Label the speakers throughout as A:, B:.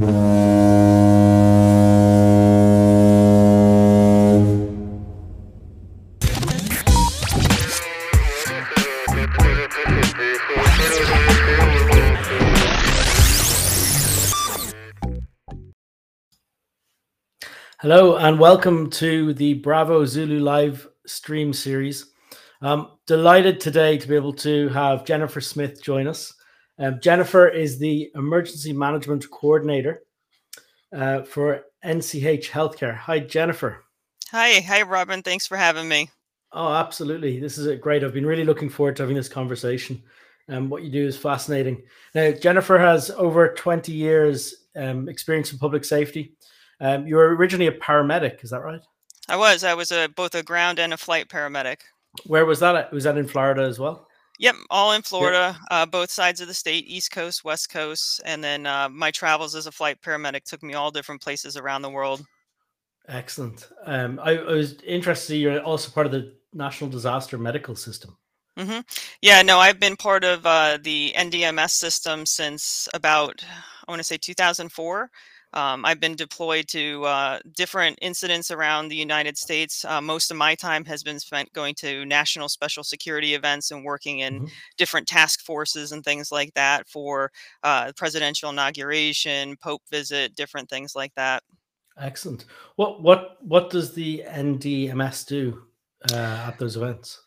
A: Hello and welcome to the Bravo Zulu live stream series. I'm delighted today to be able to have Jennifer Smith join us. Um, Jennifer is the Emergency Management Coordinator uh, for NCH Healthcare. Hi, Jennifer.
B: Hi, hi, Robin. Thanks for having me.
A: Oh, absolutely. This is great. I've been really looking forward to having this conversation. Um, what you do is fascinating. Now, Jennifer has over 20 years um, experience in public safety. Um, you were originally a paramedic, is that right?
B: I was. I was a both a ground and a flight paramedic.
A: Where was that? At? Was that in Florida as well?
B: Yep, all in Florida, uh, both sides of the state, East Coast, West Coast, and then uh, my travels as a flight paramedic took me all different places around the world.
A: Excellent. Um, I, I, was interested. You're also part of the National Disaster Medical System.
B: Mm-hmm. Yeah, no, I've been part of uh, the NDMS system since about I want to say 2004. Um, I've been deployed to uh, different incidents around the United States. Uh, most of my time has been spent going to national special security events and working in mm-hmm. different task forces and things like that for uh, presidential inauguration, Pope visit, different things like that.
A: Excellent. What what what does the NDMS do uh, at those events?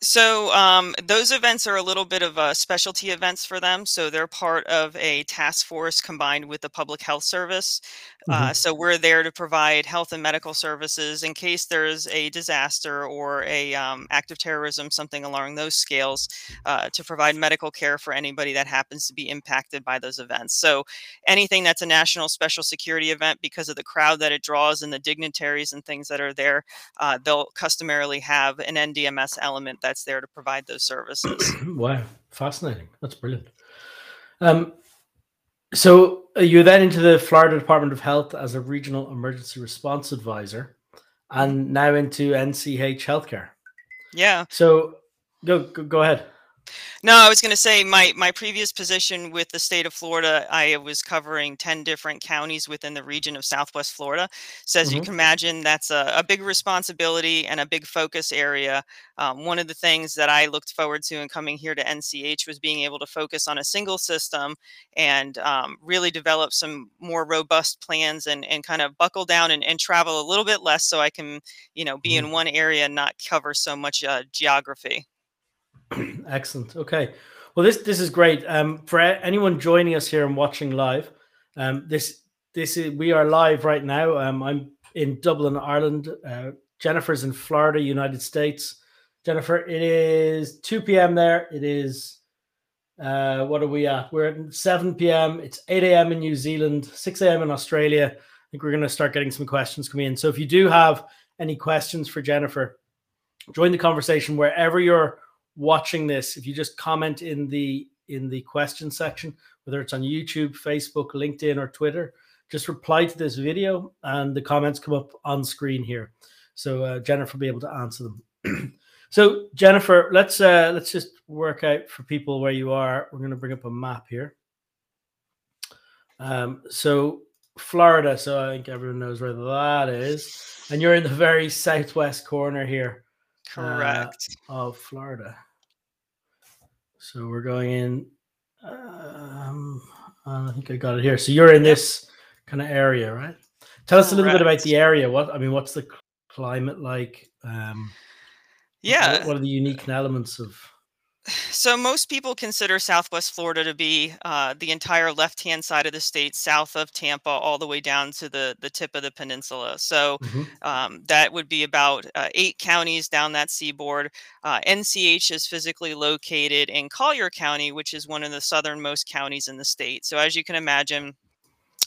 B: So um, those events are a little bit of a specialty events for them. So they're part of a task force combined with the public health service. Uh, mm-hmm. so we're there to provide health and medical services in case there's a disaster or a um, act of terrorism, something along those scales, uh, to provide medical care for anybody that happens to be impacted by those events. So anything that's a national special security event, because of the crowd that it draws and the dignitaries and things that are there, uh, they'll customarily have an NDMS element element that's there to provide those services.
A: wow, fascinating. That's brilliant. Um, so you then into the Florida Department of Health as a regional emergency response advisor, and now into NCH Healthcare.
B: Yeah.
A: So go go, go ahead.
B: No, I was going to say my my previous position with the state of Florida, I was covering ten different counties within the region of Southwest Florida. So as mm-hmm. you can imagine, that's a, a, big responsibility and a big focus area. Um, one of the things that I looked forward to in coming here to NCH was being able to focus on a single system and um, really develop some more robust plans and and kind of buckle down and, and travel a little bit less, so I can you know be mm-hmm. in one area and not cover so much uh, geography.
A: Excellent. Okay. Well, this this is great. Um, for anyone joining us here and watching live, um, this this is we are live right now. Um, I'm in Dublin, Ireland. Uh, Jennifer's in Florida, United States. Jennifer, it is 2 p.m. there. It is uh, what are we at? We're at 7 p.m. It's 8 a.m. in New Zealand, 6 a.m. in Australia. I think we're going to start getting some questions coming in. So if you do have any questions for Jennifer, join the conversation wherever you're watching this, if you just comment in the in the question section, whether it's on YouTube, Facebook, LinkedIn, or Twitter, just reply to this video, and the comments come up on screen here. So uh, Jennifer will be able to answer them. so Jennifer, let's uh, let's just work out for people where you are. We're going to bring up a map here. Um, so Florida. So I think everyone knows where that is, and you're in the very southwest corner here.
B: Correct.
A: Uh, of Florida. So we're going in. Um, I think I got it here. So you're in this kind of area, right? Tell us a little bit about the area. What I mean, what's the climate like? Um,
B: yeah.
A: What, what are the unique elements of?
B: So most people consider Southwest Florida to be uh, the entire left-hand side of the state, south of Tampa, all the way down to the the tip of the peninsula. So mm-hmm. um, that would be about uh, eight counties down that seaboard. Uh, NCH is physically located in Collier County, which is one of the southernmost counties in the state. So as you can imagine,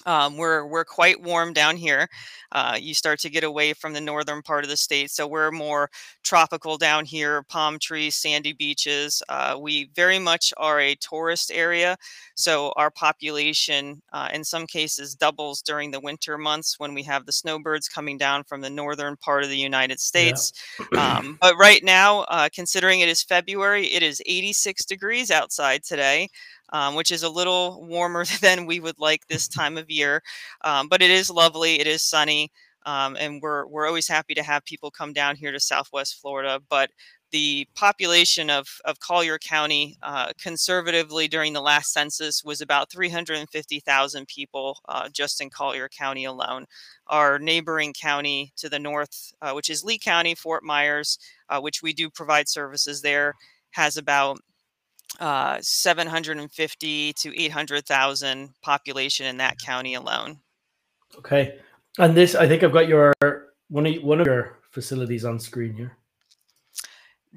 B: um, we're we're quite warm down here. Uh, you start to get away from the northern part of the state, so we're more tropical down here. Palm trees, sandy beaches. Uh, we very much are a tourist area, so our population, uh, in some cases, doubles during the winter months when we have the snowbirds coming down from the northern part of the United States. Yeah. um, but right now, uh, considering it is February, it is 86 degrees outside today. Um, which is a little warmer than we would like this time of year. Um, but it is lovely. It is sunny. Um, and we're, we're always happy to have people come down here to Southwest Florida. But the population of, of Collier County uh, conservatively during the last census was about 350,000 people uh, just in Collier County alone. Our neighboring county to the north, uh, which is Lee County, Fort Myers, uh, which we do provide services there, has about uh, 750 to 800,000 population in that county alone.
A: Okay. And this, I think I've got your one of one of your facilities on screen here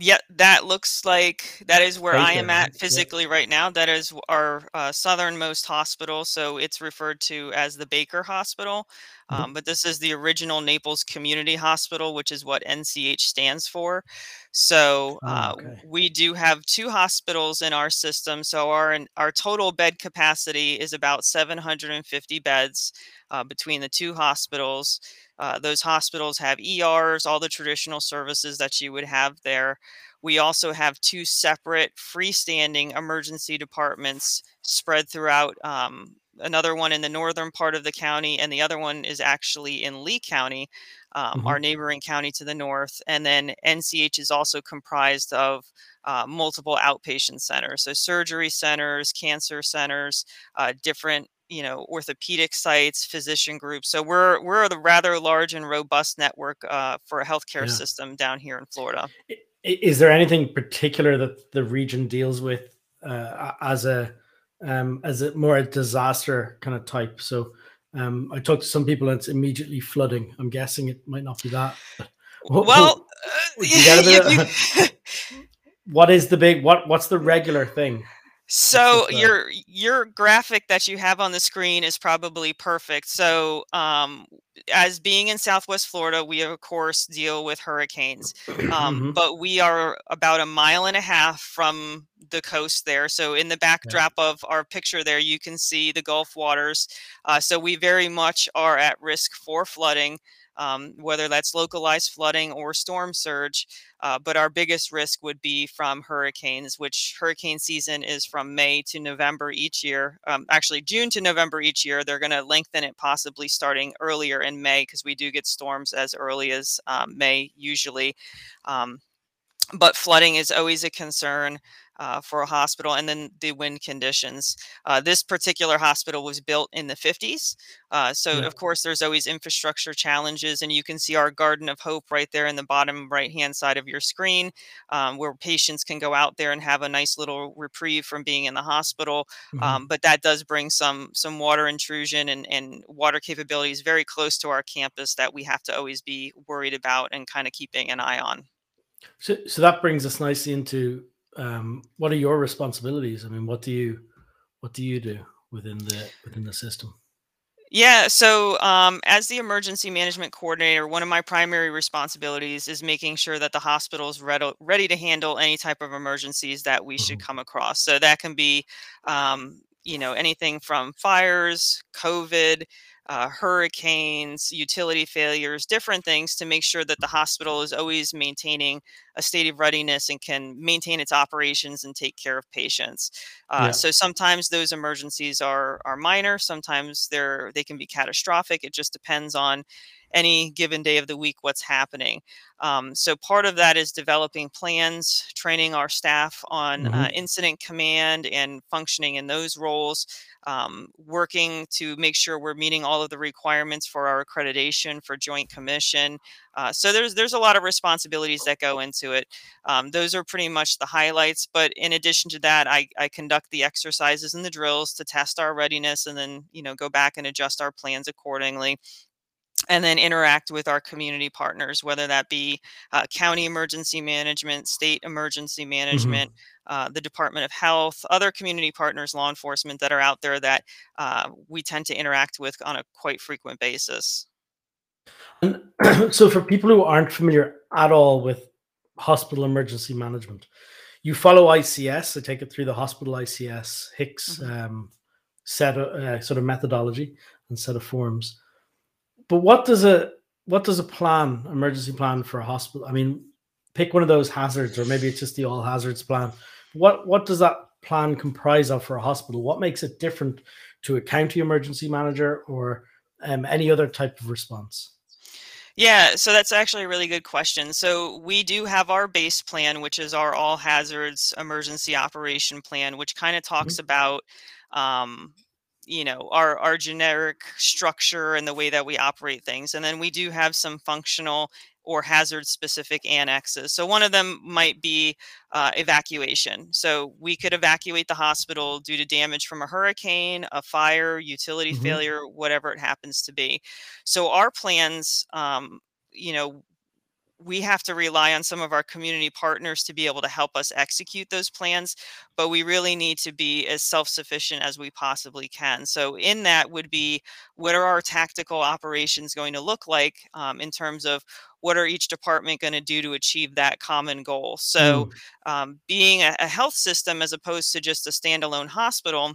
B: yeah, that looks like that is where I am at physically right now. That is our uh, southernmost hospital, so it's referred to as the Baker Hospital. Mm-hmm. Um, but this is the original Naples Community Hospital, which is what NCH stands for. So oh, uh, okay. we do have two hospitals in our system. So our our total bed capacity is about 750 beds uh, between the two hospitals. Uh, those hospitals have ERs, all the traditional services that you would have there. We also have two separate freestanding emergency departments spread throughout. Um, another one in the northern part of the county, and the other one is actually in Lee County, um, mm-hmm. our neighboring county to the north. And then NCH is also comprised of uh, multiple outpatient centers, so surgery centers, cancer centers, uh, different you know orthopedic sites physician groups so we're we're a rather large and robust network uh, for a healthcare yeah. system down here in florida.
A: Is there anything particular that the region deals with uh, as a um, as a more a disaster kind of type? So um, i talked to some people and it's immediately flooding. I'm guessing it might not be that
B: well uh,
A: what is the big what what's the regular thing
B: so your your graphic that you have on the screen is probably perfect. So um, as being in Southwest Florida, we of course deal with hurricanes, um, mm-hmm. but we are about a mile and a half from the coast there. So in the backdrop yeah. of our picture there, you can see the Gulf waters. Uh, so we very much are at risk for flooding um, whether that's localized flooding or storm surge. Uh, but our biggest risk would be from hurricanes, which hurricane season is from May to November each year. Um, actually, June to November each year. They're going to lengthen it possibly starting earlier in May because we do get storms as early as um, May usually. Um, but flooding is always a concern uh, for a hospital, and then the wind conditions. Uh, this particular hospital was built in the 50s. Uh, so, yeah. of course, there's always infrastructure challenges, and you can see our Garden of Hope right there in the bottom right hand side of your screen, um, where patients can go out there and have a nice little reprieve from being in the hospital. Mm-hmm. Um, but that does bring some some water intrusion and, and water capabilities very close to our campus that we have to always be worried about and kind of keeping an eye on.
A: So, so that brings us nicely into um, what are your responsibilities? I mean, what do you what do you do within the within the system?
B: Yeah, so um, as the emergency management coordinator, one of my primary responsibilities is making sure that the hospital is ready, ready to handle any type of emergencies that we mm-hmm. should come across. So that can be, um, you know, anything from fires, COVID, uh, hurricanes, utility failures, different things to make sure that the hospital is always maintaining a state of readiness and can maintain its operations and take care of patients. Uh, yeah. So sometimes those emergencies are are minor, sometimes they're they can be catastrophic. It just depends on any given day of the week what's happening. Um, so part of that is developing plans, training our staff on uh, mm-hmm. uh, incident command and functioning in those roles. Um, working to make sure we're meeting all of the requirements for our accreditation for Joint Commission. Uh, so there's there's a lot of responsibilities that go into it. Um, those are pretty much the highlights. But in addition to that, I, I conduct the exercises and the drills to test our readiness, and then you know go back and adjust our plans accordingly and then interact with our community partners, whether that be uh, county emergency management, state emergency mm-hmm. management, mm-hmm. uh, the Department of Health, other community partners, law enforcement that are out there that uh, we tend to interact with on a quite frequent basis.
A: And so, for people who aren't familiar at all with hospital emergency management, you follow ICS. I take it through the hospital ICS HICS mm-hmm. um, set of, uh, sort of methodology and set of forms but what does a what does a plan, emergency plan for a hospital? I mean, pick one of those hazards, or maybe it's just the all hazards plan. What what does that plan comprise of for a hospital? What makes it different to a county emergency manager or um, any other type of response?
B: Yeah, so that's actually a really good question. So we do have our base plan, which is our all hazards emergency operation plan, which kind of talks mm-hmm. about um, you know our our generic structure and the way that we operate things and then we do have some functional or hazard specific annexes. So one of them might be uh, evacuation. So we could evacuate the hospital due to damage from a hurricane a fire utility mm-hmm. failure whatever it happens to be. So our plans um, you know we have to rely on some of our community partners to be able to help us execute those plans but we really need to be as self-sufficient as we possibly can so in that would be what are our tactical operations going to look like um, in terms of what are each department going to do to achieve that common goal so mm. um, being a, a health system as opposed to just a standalone hospital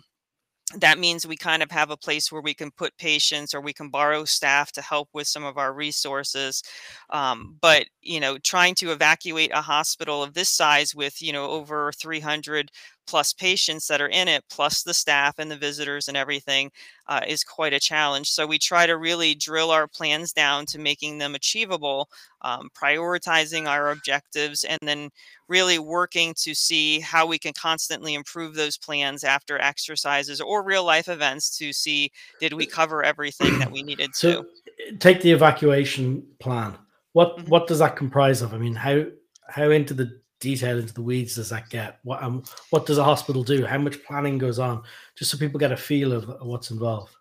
B: that means we kind of have a place where we can put patients or we can borrow staff to help with some of our resources um, but you know trying to evacuate a hospital of this size with you know over 300 plus patients that are in it, plus the staff and the visitors and everything, uh, is quite a challenge. So we try to really drill our plans down to making them achievable, um, prioritizing our objectives, and then really working to see how we can constantly improve those plans after exercises or real life events to see did we cover everything that we needed to. so.
A: Take the evacuation plan. What mm-hmm. what does that comprise of? I mean, how how into the detail into the weeds does that get? What um, what does a hospital do? How much planning goes on? Just so people get a feel of what's involved.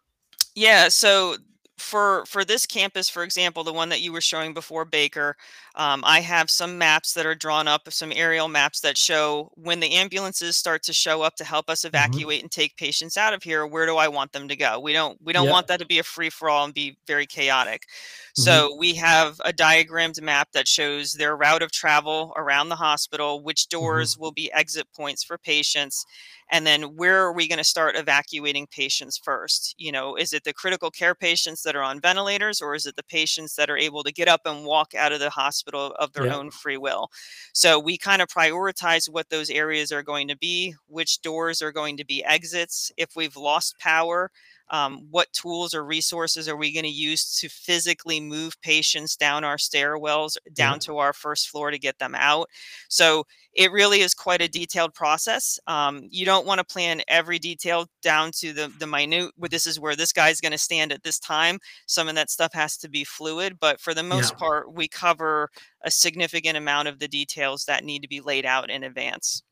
B: Yeah, so for for this campus, for example, the one that you were showing before Baker, um, I have some maps that are drawn up, some aerial maps that show when the ambulances start to show up to help us mm-hmm. evacuate mm-hmm. and take patients out of here. Where do I want them to go? We don't we don't want that to be a free for all and be very chaotic. Mm-hmm. So we have a diagrammed map that shows their route of travel around the hospital, which mm-hmm. doors mm-hmm. will be exit points for patients, and then where are we going to start evacuating patients first you know is it the critical care patients that are on ventilators or is it the patients that are able to get up and walk out of the hospital of their yeah. own free will so we kind of prioritize what those areas are going to be which doors are going to be exits if we've lost power um, what tools or resources are we going to use to physically move patients down our stairwells down yeah. to our first floor to get them out so it really is quite a detailed process um, you don't want to plan every detail down to the the minute But this is where this guy's going to stand at this time some of that stuff has to be fluid but for the most yeah. part we cover a significant amount of the details that need to be laid out in advance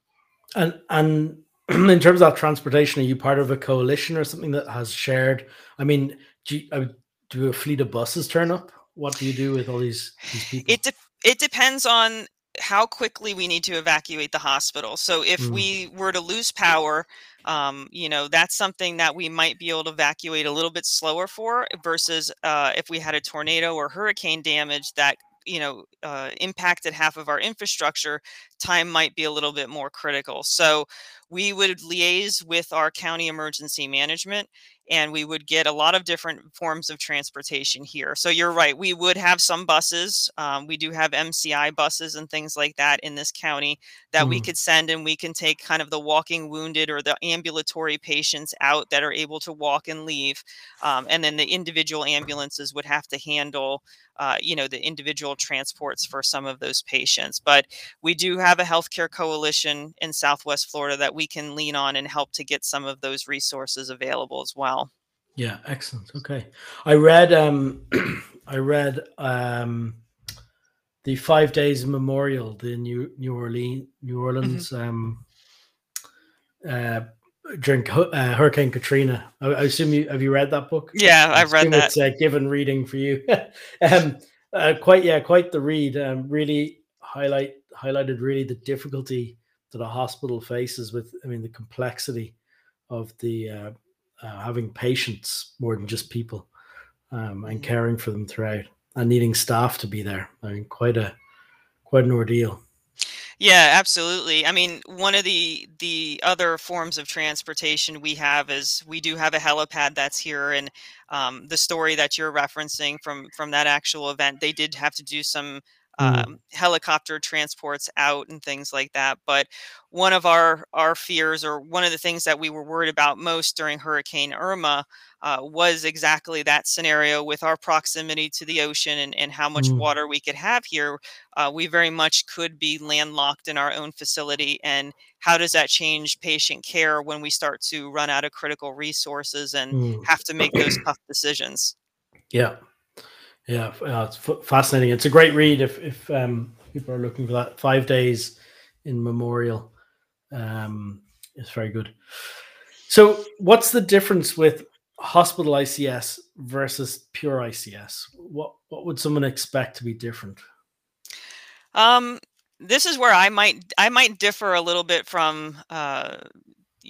A: and and in terms of transportation, are you part of a coalition or something that has shared? I mean, do you, uh, do a fleet of buses turn up? What do you do with all these, these people?
B: It de- it depends on how quickly we need to evacuate the hospital. So if mm. we were to lose power, um, you know, that's something that we might be able to evacuate a little bit slower for versus uh, if we had a tornado or hurricane damage that you know uh, impacted half of our infrastructure time might be a little bit more critical so we would liaise with our county emergency management and we would get a lot of different forms of transportation here. So you're right, we would have some buses. Um, we do have MCI buses and things like that in this county that mm. we could send, and we can take kind of the walking wounded or the ambulatory patients out that are able to walk and leave. Um, and then the individual ambulances would have to handle, uh, you know, the individual transports for some of those patients. But we do have a healthcare coalition in Southwest Florida that we can lean on and help to get some of those resources available as well.
A: Yeah, excellent. Okay. I read um I read um the five days memorial, the New New Orleans New mm-hmm. Orleans mm-hmm. um uh during uh, Hurricane Katrina. I, I, assume you have you read that book?
B: Yeah, I've read that.
A: It's a given reading for you. um, uh, quite yeah, quite the read. Um, really highlight highlighted really the difficulty that a hospital faces with. I mean, the complexity of the uh, uh, having patients more than just people um, and mm-hmm. caring for them throughout and needing staff to be there. I mean, quite a quite an ordeal.
B: Yeah, absolutely. I mean, one of the the other forms of transportation we have is we do have a helipad that's here, and um, the story that you're referencing from from that actual event, they did have to do some mm. um, helicopter transports out and things like that. But one of our our fears, or one of the things that we were worried about most during Hurricane Irma, uh, was exactly that scenario with our proximity to the ocean and, and how much mm. water we could have here. Uh, we very much could be landlocked in our own facility. And how does that change patient care when we start to run out of critical resources and mm. have to make those tough decisions?
A: Yeah. Yeah, uh, it's f- fascinating. It's a great read if if um, people are looking for that. Five days in memorial, um, it's very good. So, what's the difference with hospital ICS versus pure ICS? What what would someone expect to be different?
B: Um, this is where I might I might differ a little bit from uh,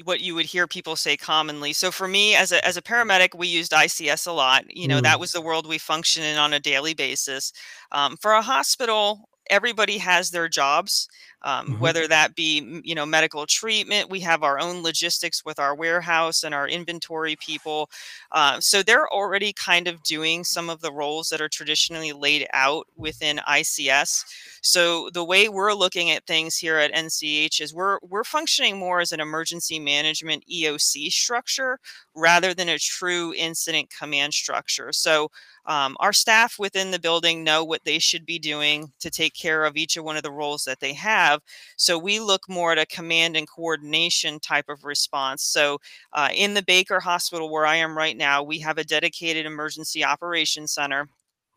B: what you would hear people say commonly. So for me as a as a paramedic, we used ICS a lot. You know, mm. that was the world we function in on a daily basis. Um, for a hospital, everybody has their jobs um, mm-hmm. whether that be you know medical treatment we have our own logistics with our warehouse and our inventory people uh, so they're already kind of doing some of the roles that are traditionally laid out within ics so the way we're looking at things here at nch is we're we're functioning more as an emergency management eoc structure rather than a true incident command structure so um, our staff within the building know what they should be doing to take care of each of one of the roles that they have. So we look more at a command and coordination type of response. So uh, in the Baker Hospital, where I am right now, we have a dedicated emergency operations center.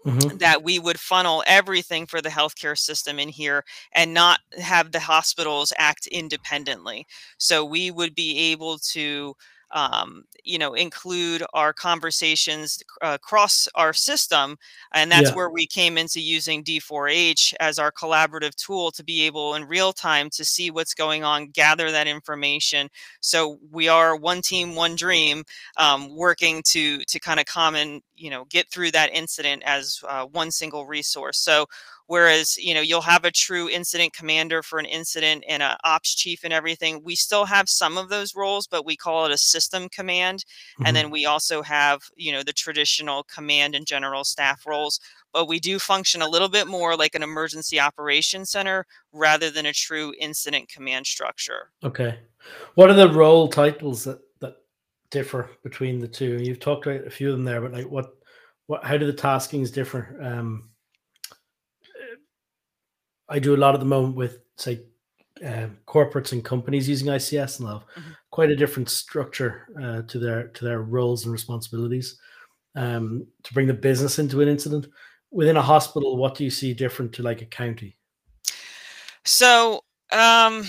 B: Mm-hmm. That we would funnel everything for the healthcare system in here and not have the hospitals act independently. So we would be able to um, you know include our conversations uh, across our system and that's yeah. where we came into using d4h as our collaborative tool to be able in real time to see what's going on gather that information so we are one team one dream um, working to to kind of common you know get through that incident as uh, one single resource so whereas you know you'll have a true incident commander for an incident and a ops chief and everything we still have some of those roles but we call it a system command mm-hmm. and then we also have you know the traditional command and general staff roles but we do function a little bit more like an emergency operations center rather than a true incident command structure.
A: Okay. What are the role titles that that differ between the two? You've talked about a few of them there but like what what how do the taskings differ um I do a lot at the moment with say um, corporates and companies using ICS and have mm-hmm. quite a different structure uh, to their to their roles and responsibilities um, to bring the business into an incident. Within a hospital, what do you see different to like a county?
B: So um,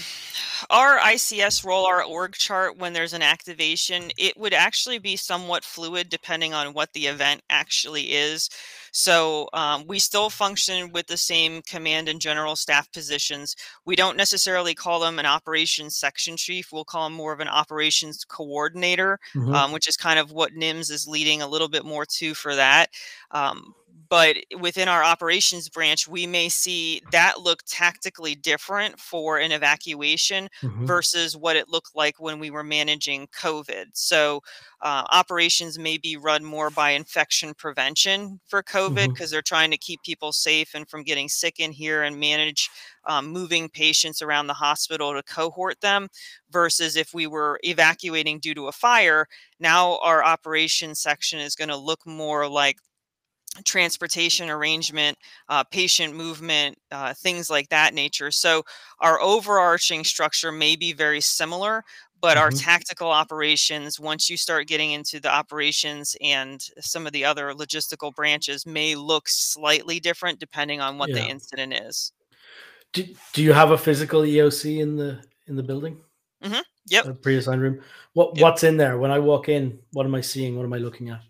B: our ICS role, our org chart, when there's an activation, it would actually be somewhat fluid depending on what the event actually is. So um, we still function with the same command and general staff positions. We don't necessarily call them an operations section chief. We'll call them more of an operations coordinator, mm-hmm. um, which is kind of what NIMS is leading a little bit more to for that. Um, but within our operations branch we may see that look tactically different for an evacuation mm-hmm. versus what it looked like when we were managing covid so uh, operations may be run more by infection prevention for covid because mm-hmm. they're trying to keep people safe and from getting sick in here and manage um, moving patients around the hospital to cohort them versus if we were evacuating due to a fire now our operations section is going to look more like transportation arrangement, uh, patient movement, uh, things like that nature. So our overarching structure may be very similar, but mm-hmm. our tactical operations, once you start getting into the operations and some of the other logistical branches, may look slightly different depending on what yeah. the incident is.
A: Do, do you have a physical EOC in the in the building?
B: Mm-hmm. Yep.
A: A pre-assigned room. What yep. what's in there? When I walk in, what am I seeing? What am I looking at?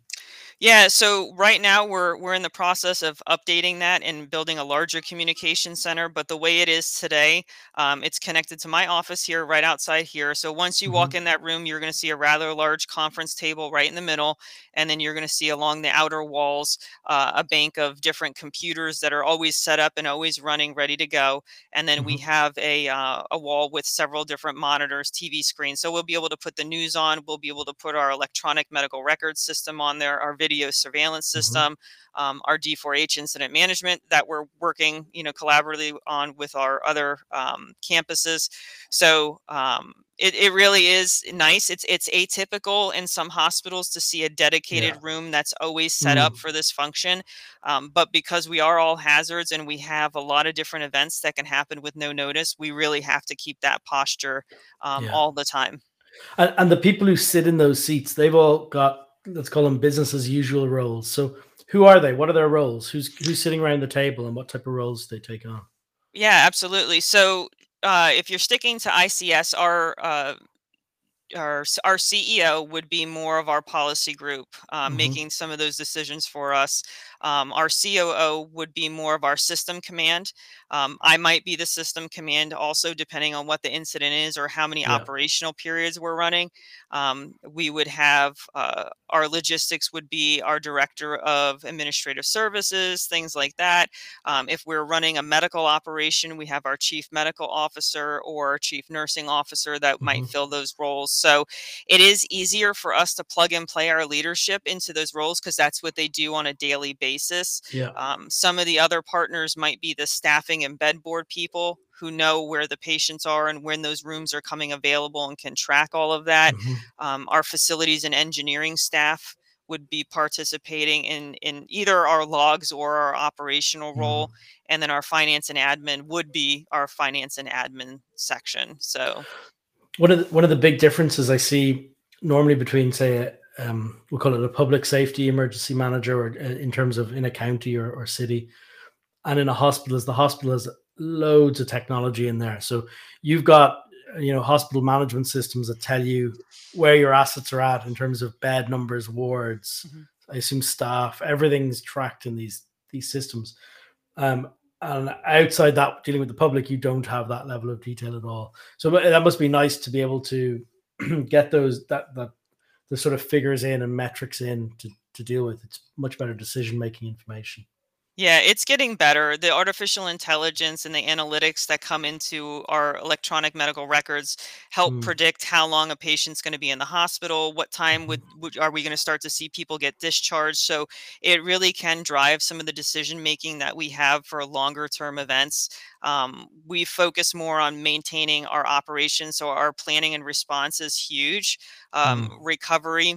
B: Yeah, so right now we're we're in the process of updating that and building a larger communication center. But the way it is today, um, it's connected to my office here, right outside here. So once you mm-hmm. walk in that room, you're going to see a rather large conference table right in the middle, and then you're going to see along the outer walls uh, a bank of different computers that are always set up and always running, ready to go. And then mm-hmm. we have a uh, a wall with several different monitors, TV screens. So we'll be able to put the news on. We'll be able to put our electronic medical record system on there, our video surveillance mm-hmm. system, mm-hmm. um, our D4H incident management that we're working, you know, collaboratively on with our other um, campuses. So um, it, it really is nice. It's it's atypical in some hospitals to see a dedicated yeah. room that's always set mm. up for this function. Um, but because we are all hazards and we have a lot of different events that can happen with no notice, we really have to keep that posture um, yeah. all the time.
A: And, and the people who sit in those seats, they've all got let's call them business as usual roles. So who are they? What are their roles? Who's who's sitting around the table and what type of roles they take on?
B: Yeah, absolutely. So uh, if you're sticking to ICS, our uh, our our CEO would be more of our policy group, uh, mm-hmm. making some of those decisions for us. Um, our COO would be more of our system command. Um, I might be the system command also, depending on what the incident is or how many yeah. operational periods we're running. Um, we would have uh, our logistics would be our director of administrative services, things like that. Um, if we're running a medical operation, we have our chief medical officer or chief nursing officer that mm-hmm. might fill those roles. So it is easier for us to plug and play our leadership into those roles because that's what they do on a daily basis.
A: Yeah.
B: Um, some of the other partners might be the staffing and bed board people who know where the patients are and when those rooms are coming available and can track all of that. Mm-hmm. Um, our facilities and engineering staff would be participating in in either our logs or our operational role mm. and then our finance and admin would be our finance and admin section so
A: one of the, one of the big differences I see normally between say um, we'll call it a public safety emergency manager or uh, in terms of in a county or, or city and in a hospital is the hospital has loads of technology in there. So you've got you know hospital management systems that tell you where your assets are at in terms of bed numbers wards mm-hmm. i assume staff everything's tracked in these these systems. Um, and outside that dealing with the public you don't have that level of detail at all. So that must be nice to be able to get those that that the sort of figures in and metrics in to, to deal with. It's much better decision making information
B: yeah, it's getting better. The artificial intelligence and the analytics that come into our electronic medical records help mm. predict how long a patient's going to be in the hospital, what time would, mm-hmm. would are we going to start to see people get discharged. So it really can drive some of the decision making that we have for longer term events. Um, we focus more on maintaining our operations, so our planning and response is huge. Um, mm. Recovery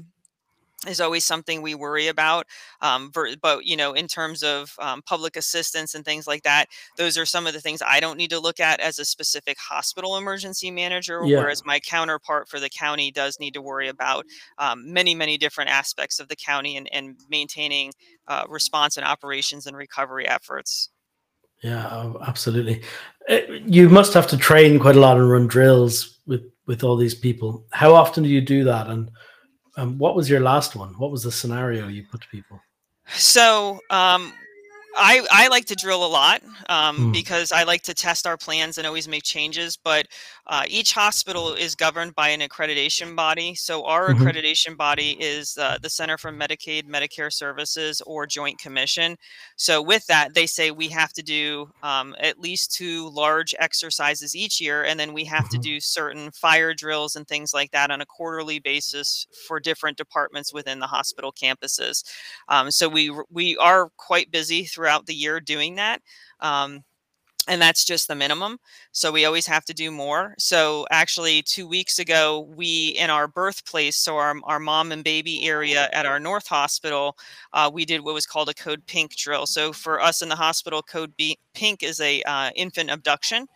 B: is always something we worry about. Um, but you know, in terms of um, public assistance and things like that, those are some of the things I don't need to look at as a specific hospital emergency manager, yeah. whereas my counterpart for the county does need to worry about um, many, many different aspects of the county and, and maintaining uh, response and operations and recovery efforts.
A: Yeah, oh, absolutely. Eh, you must have to train quite a lot and run drills with with all these people. How often do you do that? And um, what was your last one? What was the scenario you put to people?
B: So um, I, I like to drill a lot um, mm. because I like to test our plans and always make changes. But uh, each hospital is governed by an accreditation body. So our mm-hmm. accreditation body is uh, the Center for Medicaid, Medicare Services, or Joint Commission. So with that, they say we have to do um, at least two large exercises each year, and then we have mm-hmm. to do certain fire drills and things like that on a quarterly basis for different departments within the hospital campuses. Um, so we we are quite busy throughout the year doing that. Um, and that's just the minimum. So we always have to do more. So actually, two weeks ago, we in our birthplace, so our, our mom and baby area at our North Hospital, uh, we did what was called a Code Pink drill. So for us in the hospital, Code B- Pink is a uh, infant abduction.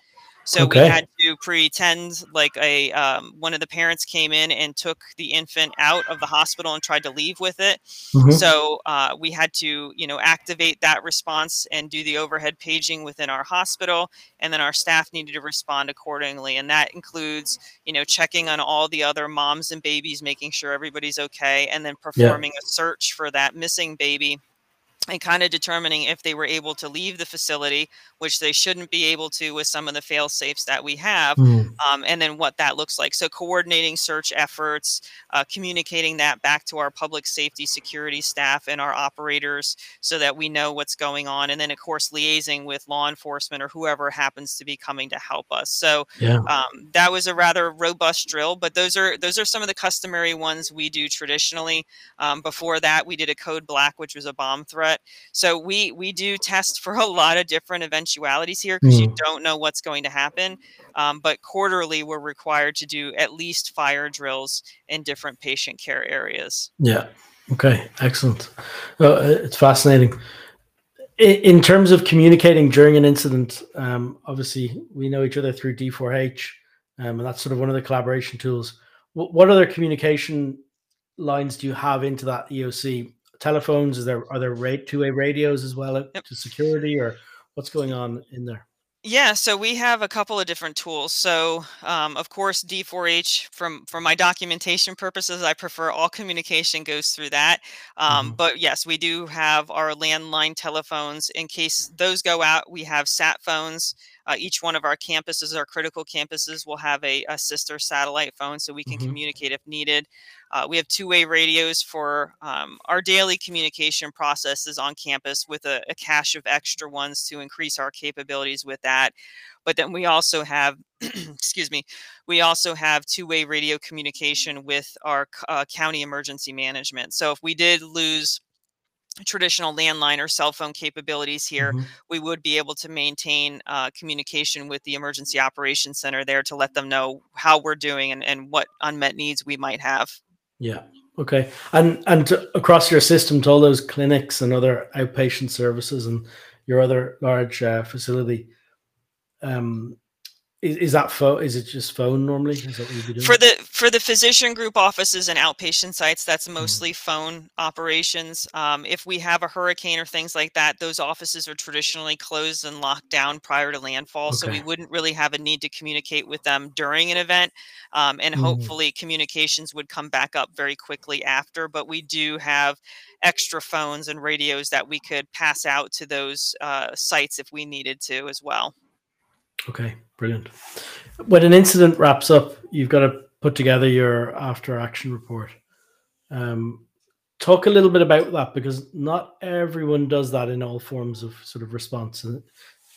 B: So okay. we had to pretend like a um, one of the parents came in and took the infant out of the hospital and tried to leave with it. Mm-hmm. So uh, we had to, you know, activate that response and do the overhead paging within our hospital, and then our staff needed to respond accordingly. And that includes, you know, checking on all the other moms and babies, making sure everybody's okay, and then performing yeah. a search for that missing baby and kind of determining if they were able to leave the facility, which they shouldn't be able to with some of the fail safes that we have, mm. um, and then what that looks like. So, coordinating search efforts, uh, communicating that back to our public safety security staff and our operators so that we know what's going on, and then, of course, liaising with law enforcement or whoever happens to be coming to help us. So, yeah. um, that was a rather robust drill, but those are those are some of the customary ones we do traditionally. Um, before that, we did a code black, which was a bomb threat so we we do test for a lot of different eventualities here because mm. you don't know what's going to happen. Um, but quarterly, we're required to do at least fire drills in different patient care areas.
A: Yeah. Okay. Excellent. Well, it's fascinating. In, terms of communicating during an incident, um, obviously we know each other through D4H, um, and that's sort of one of the collaboration tools. What, what other communication lines do you have into that EOC telephones? Is there are there rate two way radios as well yep. to security, or what's going on in there?
B: Yeah, so we have a couple of different tools. So, um, of course, D4H from for my documentation purposes, I prefer all communication goes through that. Um, mm-hmm. But yes, we do have our landline telephones. In case those go out, we have sat phones. Uh, each one of our campuses, our critical campuses, will have a, a sister satellite phone so we can mm-hmm. communicate if needed. Uh, we have two-way radios for um, our daily communication processes on campus with a, a, cache of extra ones to increase our capabilities with that. But then we also have, excuse me, we also have two-way radio communication with our uh, county emergency management. So if we did lose traditional landline or cell phone capabilities here, mm-hmm. we would be able to maintain uh, communication with the emergency operations center there to let them know how we're doing and, and what unmet needs we might have.
A: Yeah. Okay. And and to, across your system to all those clinics and other outpatient services and your other large uh, facility, um, is, is that phone? Is it just phone normally? Is that what
B: you'd be doing? For the for the physician group offices and outpatient sites, that's mm-hmm. mostly mm. phone operations. Um, if we have a hurricane or things like that, those offices are traditionally closed and locked down prior to landfall, okay. so we wouldn't really have a need to communicate with them during an event. Um, and mm. hopefully, communications would come back up very quickly after. But we do have extra phones and radios that we could pass out to those uh, sites if we needed to as well.
A: Okay, brilliant. When an incident wraps up, you've got to put together your after action report. Um, talk a little bit about that because not everyone does that in all forms of sort of response.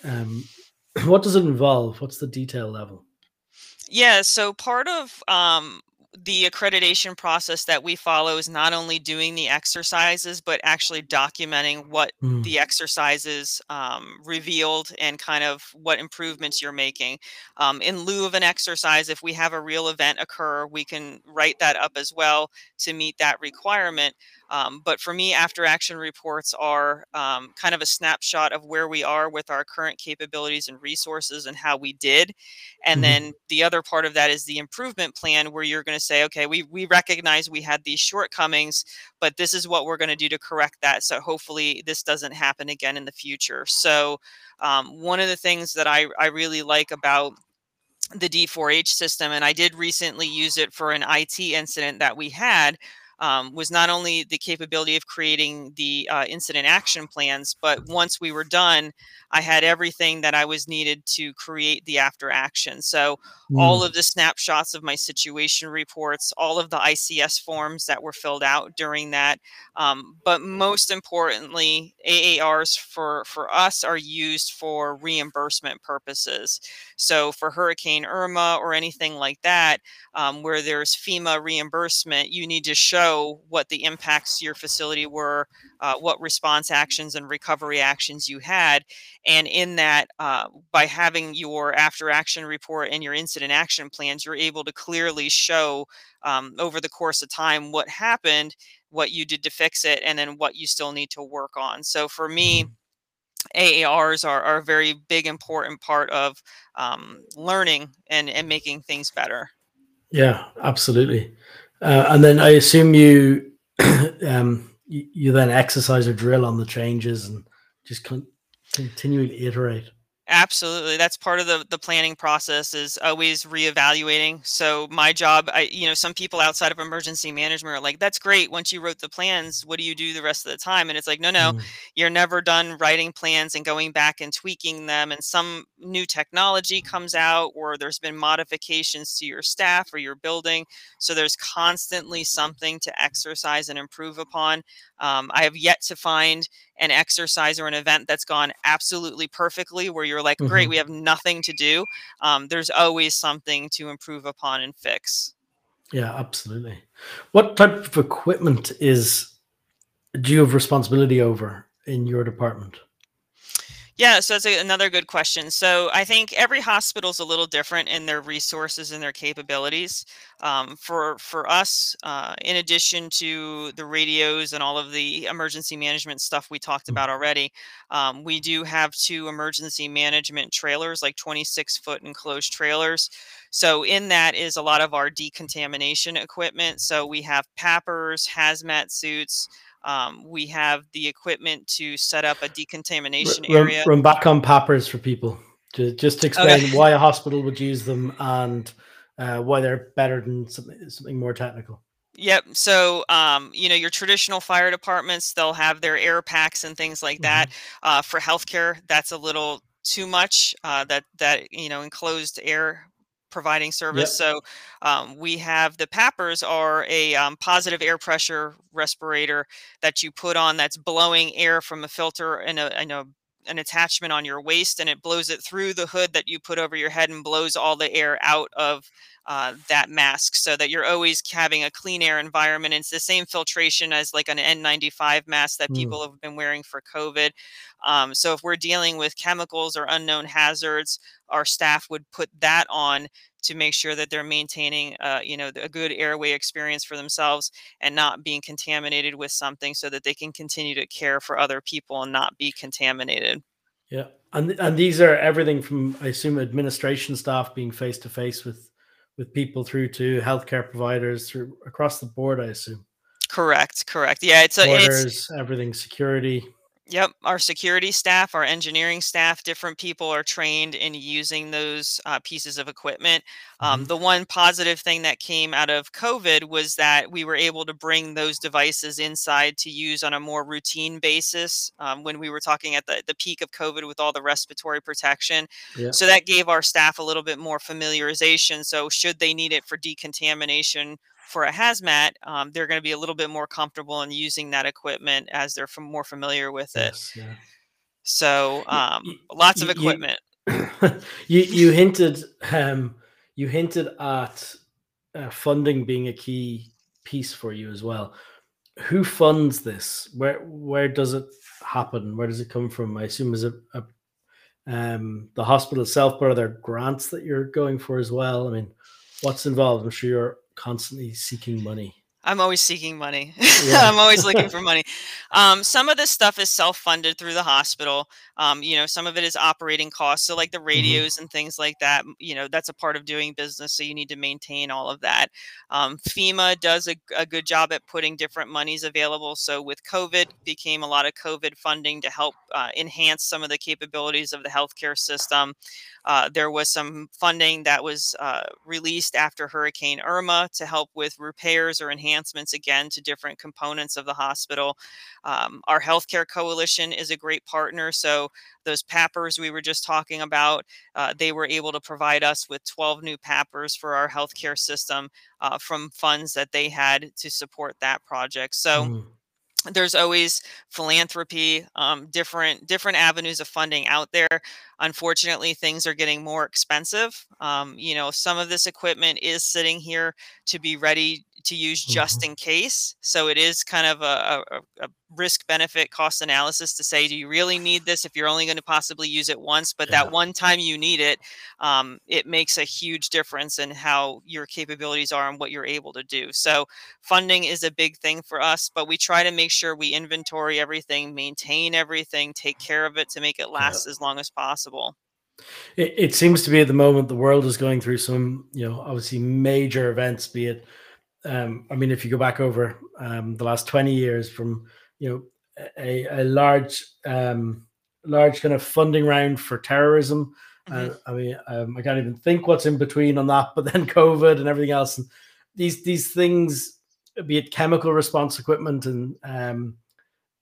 A: Um, what does it involve? What's the detail level?
B: Yeah, so part of um, the accreditation process that we follow is not only doing the exercises but actually documenting what mm. the exercises um, revealed and kind of what improvements you're making um, in lieu of an exercise if we have a real event occur we can write that up as well to meet that requirement um, but for me, after action reports are um, kind of a snapshot of where we are with our current capabilities and resources and how we did. And mm-hmm. then the other part of that is the improvement plan where you're going to say, okay, we, we recognize we had these shortcomings, but this is what we're going to do to correct that. So hopefully this doesn't happen again in the future. So um, one of the things that I, I really like about the D4H system, and I did recently use it for an IT incident that we had um, was not only the capability of creating the uh, incident action plans, but once we were done, I had everything that I was needed to create the after action. So mm. all of the snapshots of my situation reports, all of the ICS forms that were filled out during that, um, but most importantly, AARs for for us are used for reimbursement purposes. So for Hurricane Irma or anything like that, um, where there's FEMA reimbursement, you need to show what the impacts to your facility were, uh, what response actions and recovery actions you had. And in that, uh, by having your after action report and your incident action plans, you're able to clearly show um, over the course of time what happened, what you did to fix it, and then what you still need to work on. So for me, AARs are, are a very big, important part of um, learning and, and making things better.
A: Yeah, absolutely. Uh, and then I assume you, um, you, you then exercise or drill on the changes and just con- continually iterate.
B: Absolutely. That's part of the the planning process is always reevaluating. So my job, I you know, some people outside of emergency management are like, that's great. Once you wrote the plans, what do you do the rest of the time? And it's like, no, no, mm. you're never done writing plans and going back and tweaking them. And some new technology comes out or there's been modifications to your staff or your building. So there's constantly something to exercise and improve upon. Um, I have yet to find an exercise or an event that's gone absolutely perfectly where you're like, great, mm-hmm. we have nothing to do. Um, there's always something to improve upon and fix.
A: Yeah, absolutely. What type of equipment is do you have responsibility over in your department?
B: Yeah, so that's a, another good question. So I think every hospital is a little different in their resources and their capabilities. Um, for for us, uh, in addition to the radios and all of the emergency management stuff we talked mm. about already, um, we do have two emergency management trailers, like 26 foot enclosed trailers. So in that is a lot of our decontamination equipment. So we have PAPRs, hazmat suits. Um, we have the equipment to set up a decontamination
A: run,
B: area.
A: Run back on PAPRs for people, just, just to explain okay. why a hospital would use them and uh, why they're better than something, something more technical.
B: Yep. So, um, you know, your traditional fire departments, they'll have their air packs and things like that. Mm-hmm. Uh, for healthcare, that's a little too much. Uh, that that you know, enclosed air providing service. Yep. So um, we have the PAPRs are a um, positive air pressure respirator that you put on that's blowing air from a filter and a, and a an attachment on your waist and it blows it through the hood that you put over your head and blows all the air out of uh, that mask so that you're always having a clean air environment. It's the same filtration as like an N95 mask that mm. people have been wearing for COVID. Um, so if we're dealing with chemicals or unknown hazards, our staff would put that on to make sure that they're maintaining, uh, you know, a good airway experience for themselves and not being contaminated with something, so that they can continue to care for other people and not be contaminated.
A: Yeah, and and these are everything from I assume administration staff being face to face with with people through to healthcare providers through across the board. I assume.
B: Correct. Correct. Yeah, it's a
A: Borders, it's, everything security.
B: Yep, our security staff, our engineering staff, different people are trained in using those uh, pieces of equipment. Um, mm-hmm. The one positive thing that came out of COVID was that we were able to bring those devices inside to use on a more routine basis um, when we were talking at the, the peak of COVID with all the respiratory protection. Yeah. So that gave our staff a little bit more familiarization. So, should they need it for decontamination for a hazmat, um, they're going to be a little bit more comfortable in using that equipment as they're f- more familiar with it. Yes, yeah. So um, you, lots of equipment.
A: You, you, hinted um, you hinted at uh, funding being a key piece for you as well. Who funds this? Where where does it happen? Where does it come from? I assume is it a, um, the hospital itself, but are there grants that you're going for as well? I mean, what's involved? I'm sure you're constantly seeking money?
B: I'm always seeking money. Yeah. I'm always looking for money. Um, some of this stuff is self-funded through the hospital. Um, you know, some of it is operating costs. So like the mm-hmm. radios mm-hmm. and things like that, you know, that's a part of doing business. So you need to maintain all of that. Um, FEMA does a, a, good job at putting different monies available. So with COVID became a lot of COVID funding to help uh, enhance some of the capabilities of the healthcare system. Uh, there was some funding that was uh, released after Hurricane Irma to help with repairs or enhancements again to different components of the hospital. Um, our healthcare coalition is a great partner. So those PAPRs we were just talking about, uh, they were able to provide us with 12 new PAPRs for our healthcare system uh, from funds that they had to support that project. So. Mm there's always philanthropy um, different different avenues of funding out there unfortunately things are getting more expensive um, you know some of this equipment is sitting here to be ready to use just mm-hmm. in case. So it is kind of a, a, a, risk benefit cost analysis to say, do you really need this if you're only going to possibly use it once? But yeah. that one time you need it, um, it makes a huge difference in how your capabilities are and what you're able to do. So funding is a big thing for us, but we try to make sure we inventory everything, maintain everything, take care of it to make it last yeah. as long as possible.
A: It, it seems to be at the moment the world is going through some, you know, obviously major events, be it um, I mean, if you go back over um, the last 20 years from, you know, a, a large, um, large kind of funding round for terrorism. Mm-hmm. Uh, I mean, um, I can't even think what's in between on that. But then COVID and everything else, and these these things, be it chemical response equipment and um,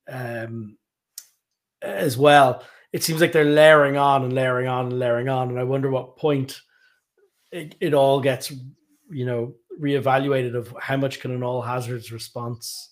A: um, as well, it seems like they're layering on and layering on and layering on. And I wonder what point it, it all gets, you know, reevaluated of how much can an all hazards response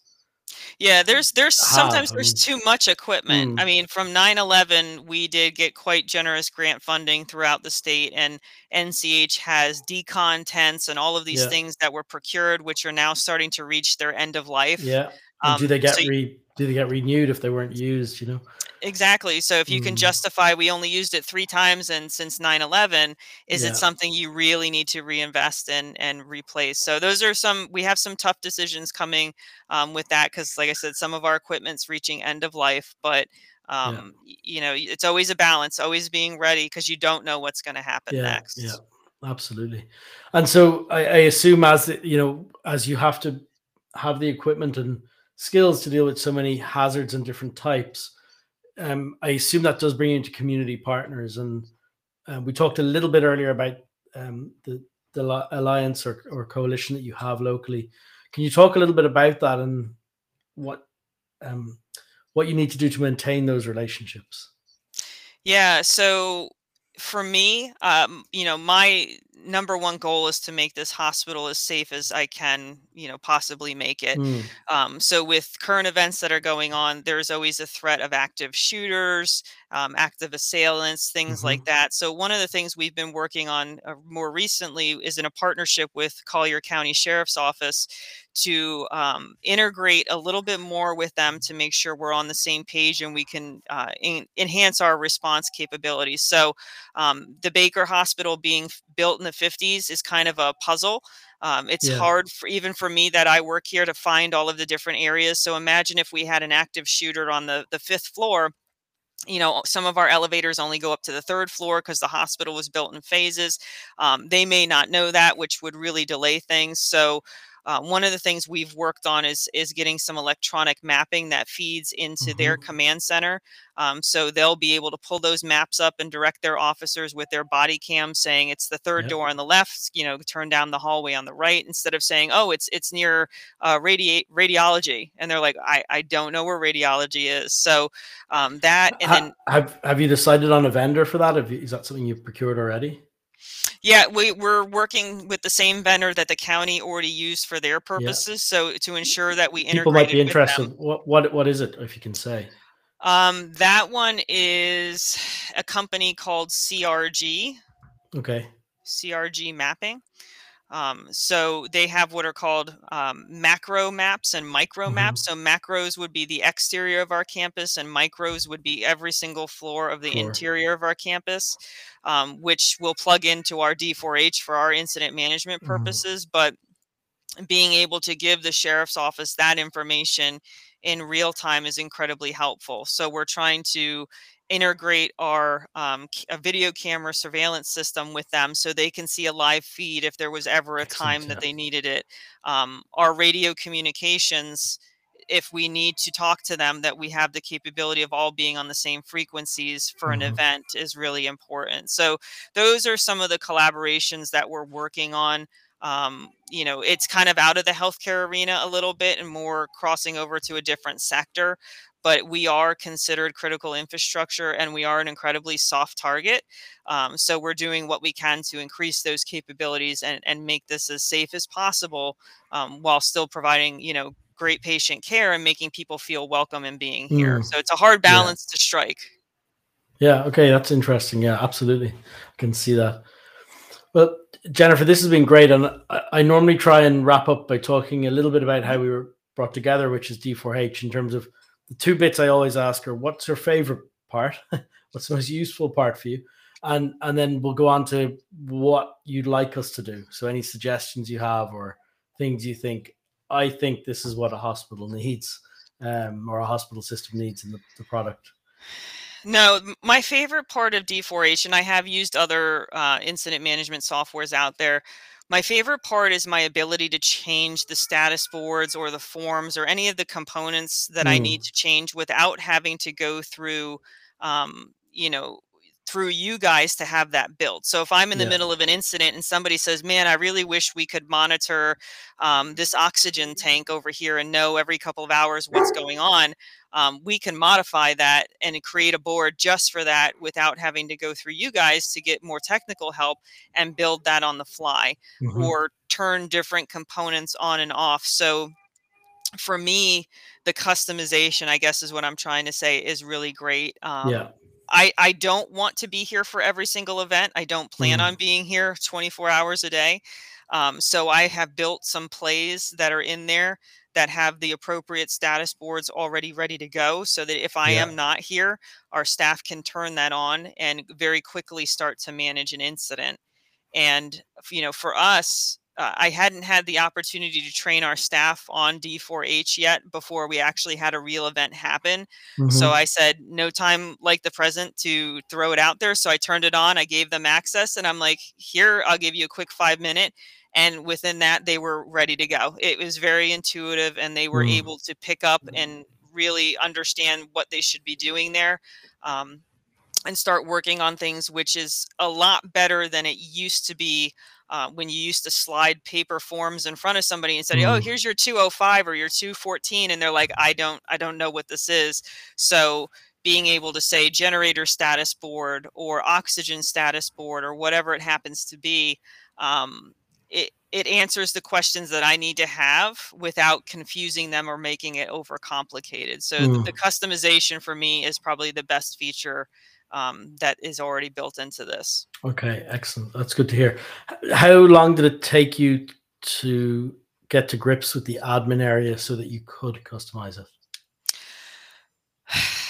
B: yeah, there's there's sometimes I there's too much equipment. Mm. I mean, from 9/11, we did get quite generous grant funding throughout the state, and NCH has decon tents and all of these yeah. things that were procured, which are now starting to reach their end of life.
A: Yeah. Um, do they get so re, do they get renewed if they weren't used? You know.
B: Exactly. So if you can mm. justify we only used it three times and since 9/11, is yeah. it something you really need to reinvest in and replace? So those are some we have some tough decisions coming um, with that because, like I said, some of our equipment's reaching end of life, but um, yeah. you know it's always a balance, always being ready because you don't know what's going to happen
A: yeah,
B: next.
A: Yeah, absolutely. And so I, I assume as you know, as you have to have the equipment and skills to deal with so many hazards and different types um, I assume that does bring you into community partners, and uh, we talked a little bit earlier about um, the the alliance or, or coalition that you have locally. Can you talk a little bit about that and what um, what you need to do to maintain those relationships?
B: Yeah, so for me, um, you know, my number one goal is to make this hospital as safe as I can, you know, possibly make it. Mm. Um, so with current events that are going on, there's always a threat of active shooters, um, active assailants, things mm-hmm. like that. So one of the things we've been working on uh, more recently is in a partnership with Collier County Sheriff's Office to um, integrate a little bit more with them to make sure we're on the same page and we can uh, enhance our response capabilities. So um, the Baker Hospital being built in the 50s is kind of a puzzle. Um, it's yeah. hard for even for me that I work here to find all of the different areas. So imagine if we had an active shooter on the the fifth floor. You know, some of our elevators only go up to the third floor because the hospital was built in phases. Um, they may not know that, which would really delay things. So uh, one of the things we've worked on is is getting some electronic mapping that feeds into mm-hmm. their command center. Um, so they'll be able to pull those maps up and direct their officers with their body cam, saying it's the third yep. door on the left. You know, turn down the hallway on the right, instead of saying, "Oh, it's it's near uh, radi- radiology," and they're like, "I I don't know where radiology is." So um, that and then
A: have have you decided on a vendor for that? You, is that something you've procured already?
B: Yeah, we, we're working with the same vendor that the county already used for their purposes. So to ensure that we
A: people might be interested. What what what is it, if you can say?
B: Um, that one is a company called CRG.
A: Okay.
B: CRG Mapping. Um, so they have what are called um, macro maps and micro mm-hmm. maps. So macros would be the exterior of our campus, and micros would be every single floor of the floor. interior of our campus, um, which will plug into our D4H for our incident management mm-hmm. purposes. Mm-hmm. But being able to give the sheriff's office that information in real time is incredibly helpful. So we're trying to integrate our um, a video camera surveillance system with them so they can see a live feed if there was ever a time that they needed it. Um, our radio communications, if we need to talk to them, that we have the capability of all being on the same frequencies for mm-hmm. an event is really important. So those are some of the collaborations that we're working on. Um, you know, it's kind of out of the healthcare arena a little bit and more crossing over to a different sector but we are considered critical infrastructure and we are an incredibly soft target. Um, so we're doing what we can to increase those capabilities and, and make this as safe as possible um, while still providing, you know, great patient care and making people feel welcome and being here. Mm. So it's a hard balance yeah. to strike.
A: Yeah. Okay. That's interesting. Yeah, absolutely. I can see that. Well, Jennifer, this has been great. And I, normally try and wrap up by talking a little bit about how we were brought together, which is D4H in terms of the two bits I always ask her, what's your favorite part? what's the most useful part for you? And and then we'll go on to what you'd like us to do. So any suggestions you have or things you think, I think this is what a hospital needs, um, or a hospital system needs in the, the product.
B: No, my favorite part of D4H, and I have used other uh, incident management softwares out there. My favorite part is my ability to change the status boards or the forms or any of the components that mm. I need mm. to change without having to go through um, you know, through you guys to have that built. So if I'm in the yeah. middle of an incident and somebody says, "Man, I really wish we could monitor um, this oxygen tank over here and know every couple of hours what's going on," um, we can modify that and create a board just for that without having to go through you guys to get more technical help and build that on the fly mm-hmm. or turn different components on and off. So for me, the customization, I guess, is what I'm trying to say, is really great. Um, yeah I, I don't want to be here for every single event. I don't plan mm. on being here 24 hours a day. Um, so I have built some plays that are in there that have the appropriate status boards already ready to go so that if I yeah. am not here, our staff can turn that on and very quickly start to manage an incident. And, you know, for us, uh, I hadn't had the opportunity to train our staff on D4H yet before we actually had a real event happen. Mm-hmm. So I said, no time like the present to throw it out there. So I turned it on, I gave them access, and I'm like, here, I'll give you a quick five minute. And within that, they were ready to go. It was very intuitive, and they were mm-hmm. able to pick up and really understand what they should be doing there. Um, and start working on things, which is a lot better than it used to be uh, when you used to slide paper forms in front of somebody and say, oh, mm. "Oh, here's your 205 or your 214," and they're like, "I don't, I don't know what this is." So being able to say generator status board or oxygen status board or whatever it happens to be, um, it it answers the questions that I need to have without confusing them or making it overcomplicated. So mm. the, the customization for me is probably the best feature um, that is already built into this.
A: Okay, excellent. That's good to hear. How long did it take you to get to grips with the admin area so that you could customize it?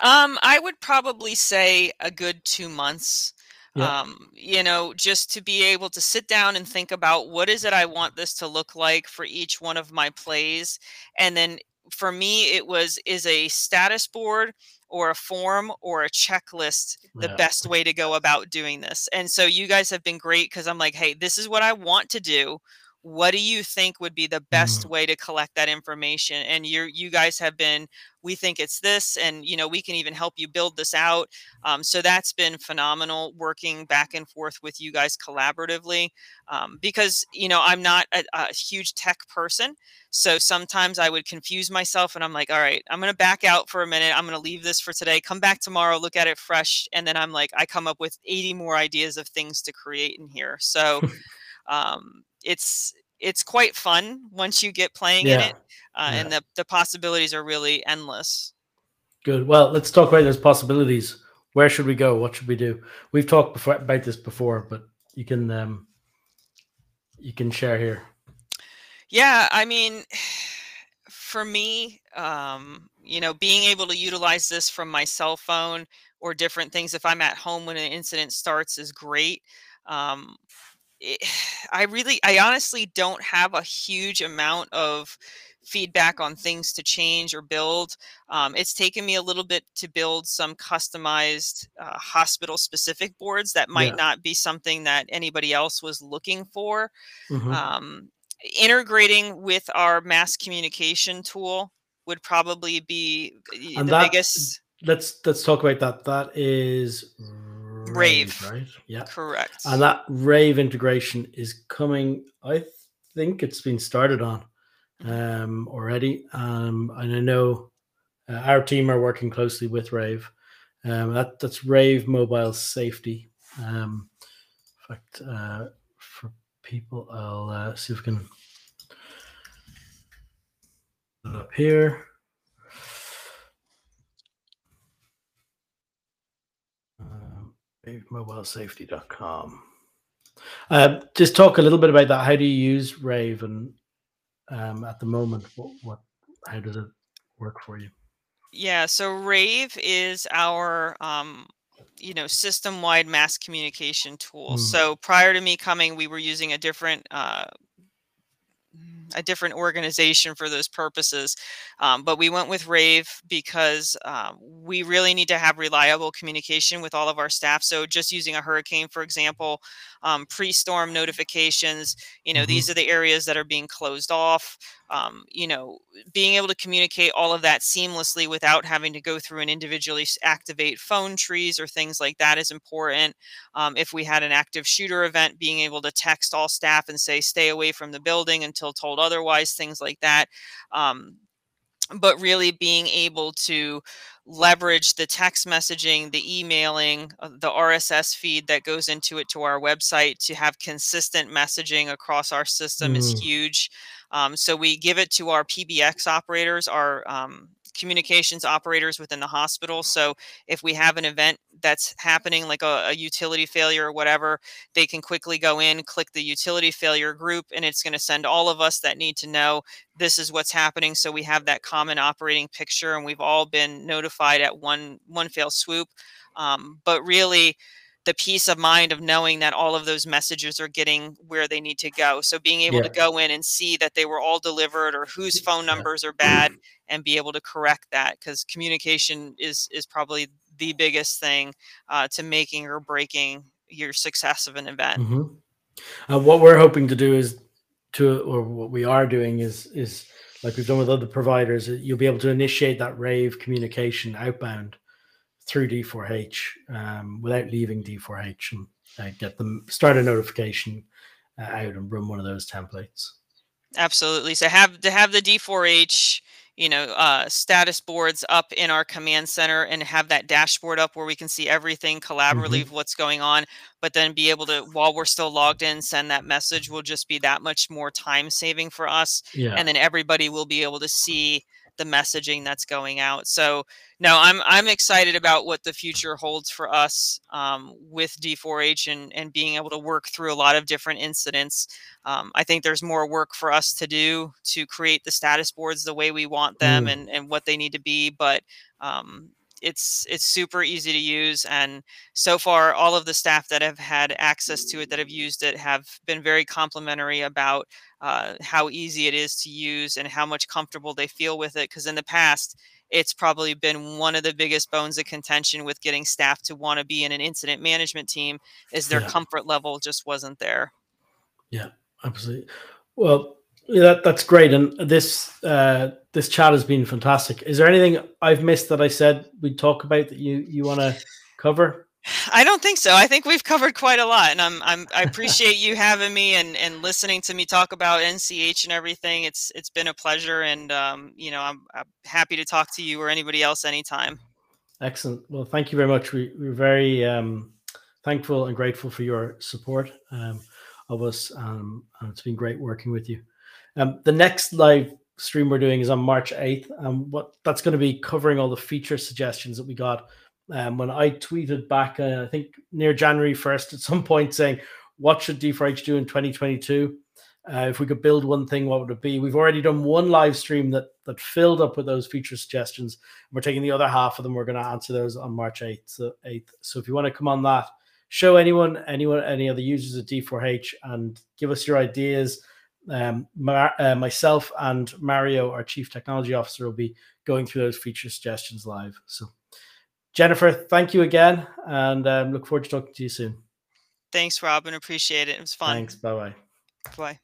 B: Um, I would probably say a good two months. Yeah. Um, you know, just to be able to sit down and think about what is it I want this to look like for each one of my plays. And then for me, it was is a status board or a form or a checklist the yeah. best way to go about doing this. And so you guys have been great because I'm like, hey, this is what I want to do. What do you think would be the best mm. way to collect that information? And you you guys have been we think it's this and you know we can even help you build this out um, so that's been phenomenal working back and forth with you guys collaboratively um, because you know i'm not a, a, huge tech person so sometimes i would confuse myself and i'm like all right i'm going to back out for a minute i'm going to leave this for today come back tomorrow look at it fresh and then i'm like i come up with 80 more ideas of things to create in here so um, it's it's quite fun once you get playing yeah. in it, uh, yeah. and the the possibilities are really endless.
A: Good. Well, let's talk about those possibilities. Where should we go? What should we do? We've talked before about this before, but you can um, you can share here.
B: Yeah, I mean, for me, um, you know, being able to utilize this from my cell phone or different things if I'm at home when an incident starts is great. Um, it, I really, I honestly don't have a huge amount of feedback on things to change or build. Um, it's taken me a little bit to build some customized uh, hospital specific boards that might yeah. not be something that anybody else was looking for. Mm-hmm. Um, integrating with our mass communication tool would probably be and the that, biggest.
A: Let's let's talk about that. That is
B: Rave,
A: right? Yeah,
B: correct.
A: And that Rave integration is coming. I think it's been started on um, already. Um, and I know uh, our team are working closely with Rave. Um, that that's Rave Mobile Safety. Um, in fact, uh, for people, I'll uh, see if we can put up here. mobilesafety.com. Uh, just talk a little bit about that. How do you use Rave and um, at the moment? What, what, how does it work for you?
B: Yeah, so Rave is our um, you know system-wide mass communication tool. Mm. So prior to me coming, we were using a different uh, a different organization for those purposes. Um, but we went with Rave because um, we really need to have reliable communication with all of our staff. So just using a hurricane, for example, um, pre-storm notifications, you know, mm-hmm. these are the areas that are being closed off. Um, you know, being able to communicate all of that seamlessly without having to go through and individually activate phone trees or things like that is important. Um, if we had an active shooter event, being able to text all staff and say, stay away from the building until told otherwise, things like that. Um, but really being able to leverage the text messaging, the emailing, uh, the RSS feed that goes into it to our website to have consistent messaging across our system mm. is huge. Um, so we give it to our PBX operators, our um, communications operators within the hospital. So if we have an event that's happening, like a, a, utility failure or whatever, they can quickly go in, click the utility failure group, and it's going to send all of us that need to know this is what's happening. So we have that common operating picture, and we've all been notified at one one fail swoop. Um, but really, the peace of mind of knowing that all of those messages are getting where they need to go. So being able yeah. to go in and see that they were all delivered or whose phone numbers are bad and be able to correct that because communication is is probably the biggest thing uh, to making or breaking your success of an event.
A: Mm-hmm. Uh, what we're hoping to do is to, or what we are doing is is like we've done with other providers. You'll be able to initiate that Rave communication outbound through D4H um, without leaving D4H and uh, get them start a notification uh, out and run one of those templates.
B: Absolutely. So have to have the D4H, you know, uh, status boards up in our command center and have that dashboard up where we can see everything collaboratively mm-hmm. what's going on, but then be able to while we're still logged in send that message will just be that much more time saving for us. Yeah. And then everybody will be able to see the messaging that's going out. So no, I'm I'm excited about what the future holds for us um, with D4H and and being able to work through a lot of different incidents. Um, I think there's more work for us to do to create the status boards the way we want them mm. and and what they need to be, but um, it's it's super easy to use and so far all of the staff that have had access to it that have used it have been very complimentary about uh, how easy it is to use and how much comfortable they feel with it because in the past it's probably been one of the biggest bones of contention with getting staff to want to be in an incident management team is their yeah. comfort level just wasn't there
A: yeah absolutely well yeah, that, that's great and this uh, this chat has been fantastic is there anything i've missed that i said we'd talk about that you you want to cover
B: I don't think so. I think we've covered quite a lot, and I'm, I'm I appreciate you having me and, and listening to me talk about NCH and everything. It's it's been a pleasure, and um, you know I'm, I'm happy to talk to you or anybody else anytime.
A: Excellent. Well, thank you very much. We, we're very um, thankful and grateful for your support um, of us, um, and it's been great working with you. Um, the next live stream we're doing is on March 8th. Um, what that's going to be covering all the feature suggestions that we got um, when I tweeted back, uh, I think near January 1st at some point saying, what should D4H do in 2022? Uh, if we could build one thing, what would it be? We've already done one live stream that that filled up with those feature suggestions. We're taking the other half of them. We're going to answer those on March 8th. So, 8th. so if you want to come on that, show anyone, anyone, any other users of D4H and give us your ideas. Um, uh, myself and Mario, our chief technology officer, will be going through those feature suggestions live. So Jennifer, thank you again, and um, look forward to talking to you soon.
B: Thanks, Robin. Appreciate it. It was fun.
A: Thanks. Bye bye.
B: Bye.